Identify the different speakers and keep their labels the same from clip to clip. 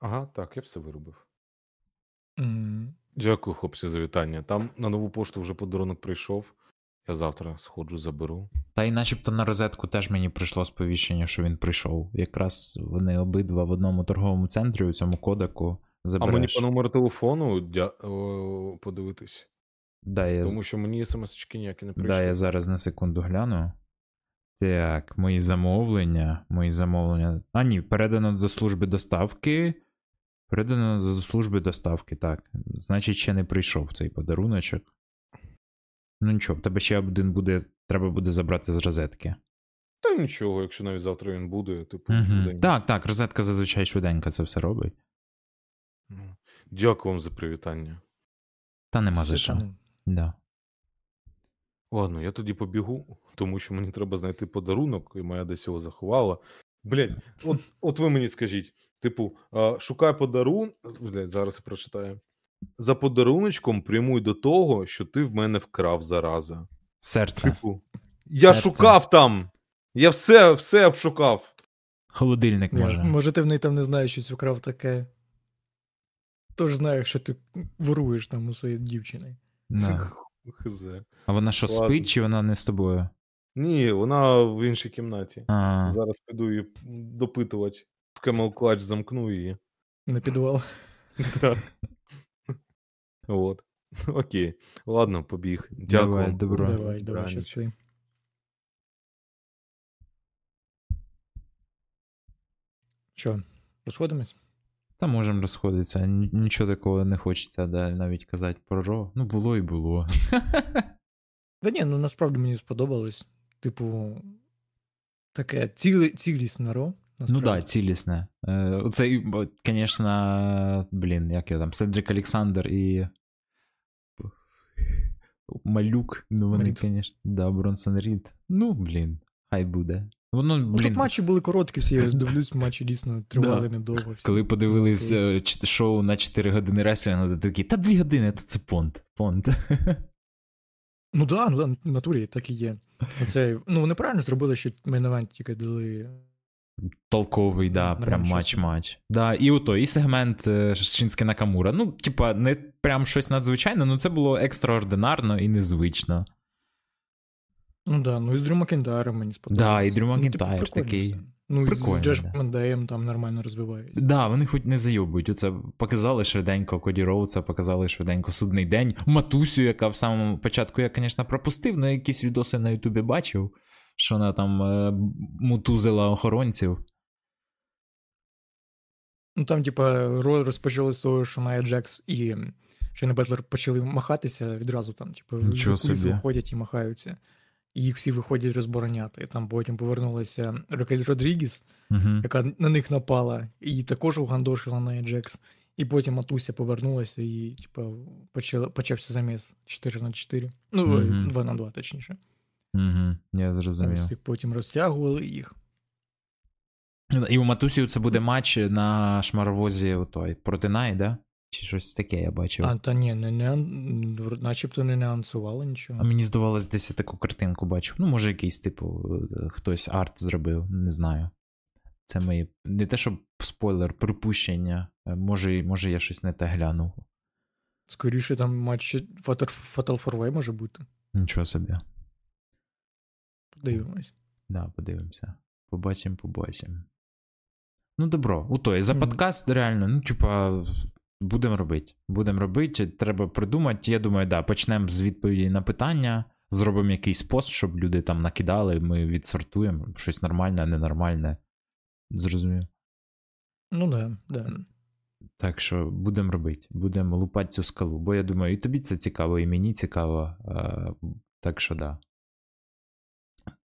Speaker 1: Ага, так, я все виробив.
Speaker 2: Мгм.
Speaker 1: Дякую, хлопці, за вітання. Там на нову пошту вже подарунок прийшов. Я завтра сходжу, заберу.
Speaker 3: Та й начебто на розетку теж мені прийшло сповіщення, що він прийшов. Якраз вони обидва в одному торговому центрі у цьому кодеку
Speaker 1: А
Speaker 3: забереш.
Speaker 1: мені по номеру телефону дя... о, подивитись.
Speaker 3: Да, я,
Speaker 1: Тому що мені смс-очки ніякі не прийшли.
Speaker 3: да, я зараз на секунду гляну. Так, мої замовлення. Мої замовлення. А, ні, передано до служби доставки. Передано до служби доставки, так. Значить, ще не прийшов цей подаруночок. Ну нічого, в тебе ще один буде, треба буде забрати з розетки.
Speaker 1: Та нічого, якщо навіть завтра він буде, типу,
Speaker 3: Угу. Так, так, розетка зазвичай швиденько це все робить.
Speaker 1: Ну, Дякую вам за привітання.
Speaker 3: Та нема за що. Да.
Speaker 1: Ладно, я тоді побігу, тому що мені треба знайти подарунок, і моя десь його заховала. Блять, от, от ви мені скажіть: типу, а, шукай подарун. Блять, зараз я прочитаю. За подаруночком прямуй до того, що ти в мене вкрав зараза.
Speaker 3: Серце.
Speaker 1: Типу, я
Speaker 3: Серце.
Speaker 1: шукав там. Я все, все обшукав.
Speaker 3: Холодильник
Speaker 2: Я-
Speaker 3: може.
Speaker 2: Може, ти в неї там не знаєш, що вкрав таке. Тож знаєш, що ти воруєш там у своєї дівчини.
Speaker 3: Да.
Speaker 1: Хз.
Speaker 3: А вона що,
Speaker 1: Ладно.
Speaker 3: спить, чи вона не з тобою?
Speaker 1: Ні, вона в іншій кімнаті.
Speaker 3: А,
Speaker 1: Зараз піду її допитувати. В Camel Clutch замкну її.
Speaker 2: На підвал.
Speaker 1: Так. От. Окей. Ладно, побіг. Дякую.
Speaker 3: Давай, добро.
Speaker 2: Давай, давай, щасти. Що, розходимось?
Speaker 3: Та можемо розходитися. Нічого такого не хочеться да, навіть казати про ро. Ну, було і було.
Speaker 2: Та ні, ну насправді мені сподобалось. Типу, таке цілі, цілісне ро.
Speaker 3: Ну так, да, цілісне. Е, Оце, звісно, блін, як я там, Седрик Олександр і. Малюк. Ну, вони, звісно, да, Бронсон Рід. Ну, блін, хай буде. Воно,
Speaker 2: Ну,
Speaker 3: блін,
Speaker 2: тут матчі були короткі, всі я ось дивлюсь, матчі дійсно тривали недовго. всі.
Speaker 3: Коли подивились е, шоу на 4 години реслінгу, то такі, та 2 години, та це понт. Понт.
Speaker 2: Ну да, ну да, в натурі так і є. Оце, ну вони правильно зробили, що main тільки дали.
Speaker 3: Толковий, да,
Speaker 2: Нормально
Speaker 3: прям
Speaker 2: щось.
Speaker 3: матч-матч. Да, і ото, і сегмент е, Шинське Накамура. Ну, типа, не прям щось надзвичайне, ну це було екстраординарно і незвично.
Speaker 2: Ну да, ну і з Дрю Макентайром мені сподобалося.
Speaker 3: Да, і Дрю
Speaker 2: Ну, типу,
Speaker 3: Макентайр
Speaker 2: прикольно
Speaker 3: такий.
Speaker 2: Ну,
Speaker 3: Прикольно,
Speaker 2: і з Джеш
Speaker 3: да.
Speaker 2: ment Day єм там нормально розвивається.
Speaker 3: Да, вони хоч не зайобують. Оце показали швиденько Коді Роудса, показали швиденько судний день. Матусю, яка в самому початку я, звісно, пропустив, але якісь відоси на Ютубі бачив, що вона там е, мутузила охоронців.
Speaker 2: Ну там, типа, розпочали з того, що Ная Джекс і Шейна Безлер почали махатися відразу там, типу, виходять і махаються. І їх всі виходять розбороняти. І там потім повернулася Рокель Родрігіс,
Speaker 3: Угу.
Speaker 2: яка на них напала, і також угандошила Ная Джекс. І потім Матуся повернулася і, типа, почала, почався заміс 4 на 4. Ну,
Speaker 3: Мгм.
Speaker 2: 2 на 2, точніше.
Speaker 3: Угу. Я зрозумів.
Speaker 2: І потім розтягували їх.
Speaker 3: І у Матусі це буде матч на шмаровозі отой, проти Най, да? Чи щось таке я бачив.
Speaker 2: А, та ні, не, не, начебто не анонсували нічого.
Speaker 3: А мені здавалось, десь я таку картинку бачив. Ну, може, якийсь, типу, е, хтось арт зробив, не знаю. Це мої. Не те, щоб спойлер, припущення. Е, Може, може я щось не те глянув.
Speaker 2: Скоріше там матч Fatal, Fatal 4 може бути.
Speaker 3: Нічого собі.
Speaker 2: Подивимось.
Speaker 3: Да, подивимося. Побачимо, побачимо. Ну, добро, у той, за подкаст реально, ну, типа, будемо робити. Будемо робити, треба придумати. Я думаю, да, почнемо з відповіді на питання, зробимо якийсь пост, щоб люди там накидали, ми відсортуємо щось нормальне, ненормальне. Зрозумів.
Speaker 2: Ну да, да.
Speaker 3: Так що будемо робити, будемо лупати цю скалу. Бо я думаю, і тобі це цікаво, і мені цікаво. Так що да.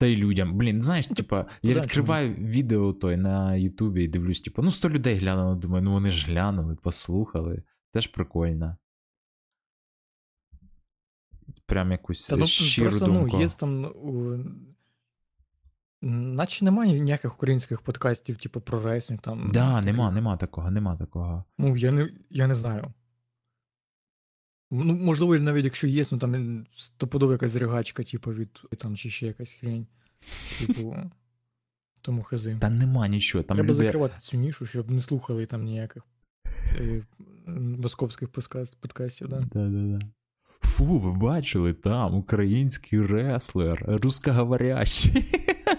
Speaker 3: Та й людям. Блін, знаєш, типа, я відкриваю відео той на Ютубі і дивлюсь, типу, ну 100 людей глянуло, думаю, ну вони ж глянули, послухали. Теж прикольно. Прям якусь
Speaker 2: Та ну,
Speaker 3: щиру
Speaker 2: просто
Speaker 3: думку.
Speaker 2: ну, є там. У... Наче немає ніяких українських подкастів, типу, про рейсинг там.
Speaker 3: Да, нема, нема такого, нема такого.
Speaker 2: Ну, я не, я не знаю. Ну, можливо, навіть якщо є, ну там стопудова якась зригачка, типу, від там чи ще якась хрень. Типу. Тому хази.
Speaker 3: Та нема нічого. Там
Speaker 2: Треба
Speaker 3: люди...
Speaker 2: закривати цю нішу, щоб не слухали там ніяких е, московських подкастів, да?
Speaker 3: Да-да-да. Фу, ви бачили там український реслер, русскоговорящий.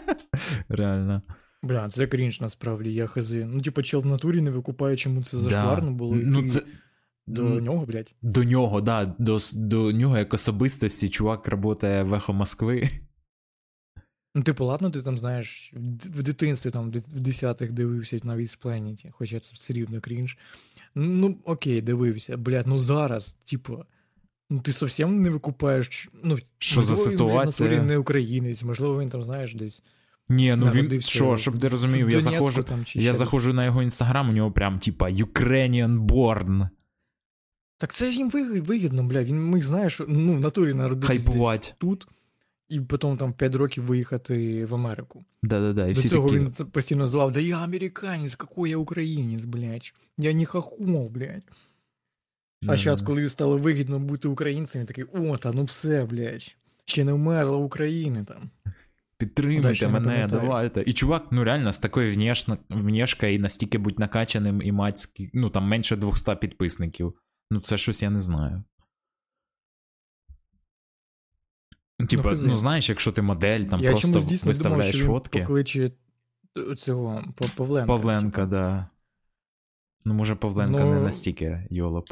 Speaker 3: Реально.
Speaker 2: Бля, це крінж насправді, я хази. Ну, типу, чел в натурі не викупає, чому це зашкварно було. І
Speaker 3: Ну,
Speaker 2: ти
Speaker 3: це...
Speaker 2: До
Speaker 3: Ну,
Speaker 2: нього, блядь.
Speaker 3: До нього, да, до, до нього як особистості чувак працює в Ехо Москви.
Speaker 2: Ну, типу, ладно, ти там знаєш, в дитинстві там в десятих дивився на Віспланеті, хоча це все рівно крінж. Ну, окей, дивився. Блядь, ну зараз, типу, ну ти зовсім не викупаєш. Ну,
Speaker 3: Що за
Speaker 2: можливо,
Speaker 3: ситуація?
Speaker 2: Він, не українець, можливо, він там, знаєш, десь.
Speaker 3: Ні, ну він що, щоб ти розумів, я заходжу,
Speaker 2: там,
Speaker 3: я заходжу на його інстаграм, у нього прям типа Ukrainian born.
Speaker 2: Так це їм вигідно, бля. Він міг, знаєш, ну, в натурі народитись десь тут, і потім там 5 років виїхати в Америку.
Speaker 3: Да-да-да, і
Speaker 2: До
Speaker 3: всі
Speaker 2: цього
Speaker 3: такі.
Speaker 2: він постійно звав, да я американець, какой я українець, блядь. Я не хохол, блядь. А зараз, коли стало вигідно бути українцем, він такий, о, та ну все, блядь. Ще не вмерла України там.
Speaker 3: Підтримуйте мене, давайте. І чувак, ну реально, з такою внешкою і настільки будь накачаним і мать, ну там менше 200 підписників. Ну це щось я не знаю. Типа, ну,
Speaker 2: хз.
Speaker 3: знаєш, якщо ти модель, там
Speaker 2: я
Speaker 3: просто
Speaker 2: чомусь дійсно думав,
Speaker 3: виставляєш
Speaker 2: що він
Speaker 3: фотки.
Speaker 2: покличе цього Павленка.
Speaker 3: Павленка,
Speaker 2: типу.
Speaker 3: да. Ну, може, Павленка
Speaker 2: Ну,
Speaker 3: не настільки йолоп.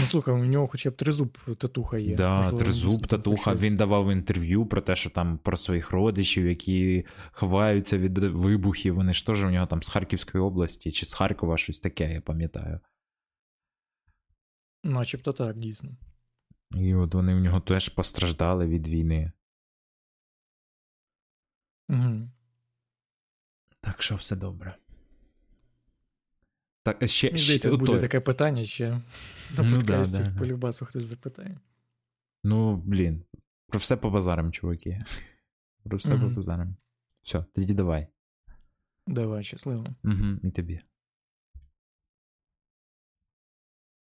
Speaker 2: Ну слухай, у нього хоча б тризуб татуха є.
Speaker 3: Да,
Speaker 2: Можливо,
Speaker 3: тризуб, татуха.
Speaker 2: щось-
Speaker 3: Він давав інтерв'ю про те, що там про своїх родичів, які ховаються від вибухів. Вони ж теж у нього там з Харківської області чи з Харкова щось таке, я пам'ятаю.
Speaker 2: Начебто так, дійсно.
Speaker 3: І от вони в нього теж постраждали від війни.
Speaker 2: Угу.
Speaker 3: Так що все добре. Так, ще,
Speaker 2: Мені
Speaker 3: ще
Speaker 2: буде
Speaker 3: отой.
Speaker 2: таке питання ще на
Speaker 3: Ну да,
Speaker 2: подкасті.
Speaker 3: да, да.
Speaker 2: По любасу хтось запитає.
Speaker 3: Ну, блін. Про все побазарим, чуваки. Про все
Speaker 2: Мгм.
Speaker 3: побазарим. Все, тоді давай.
Speaker 2: Давай, щасливо.
Speaker 3: Угу, і тобі.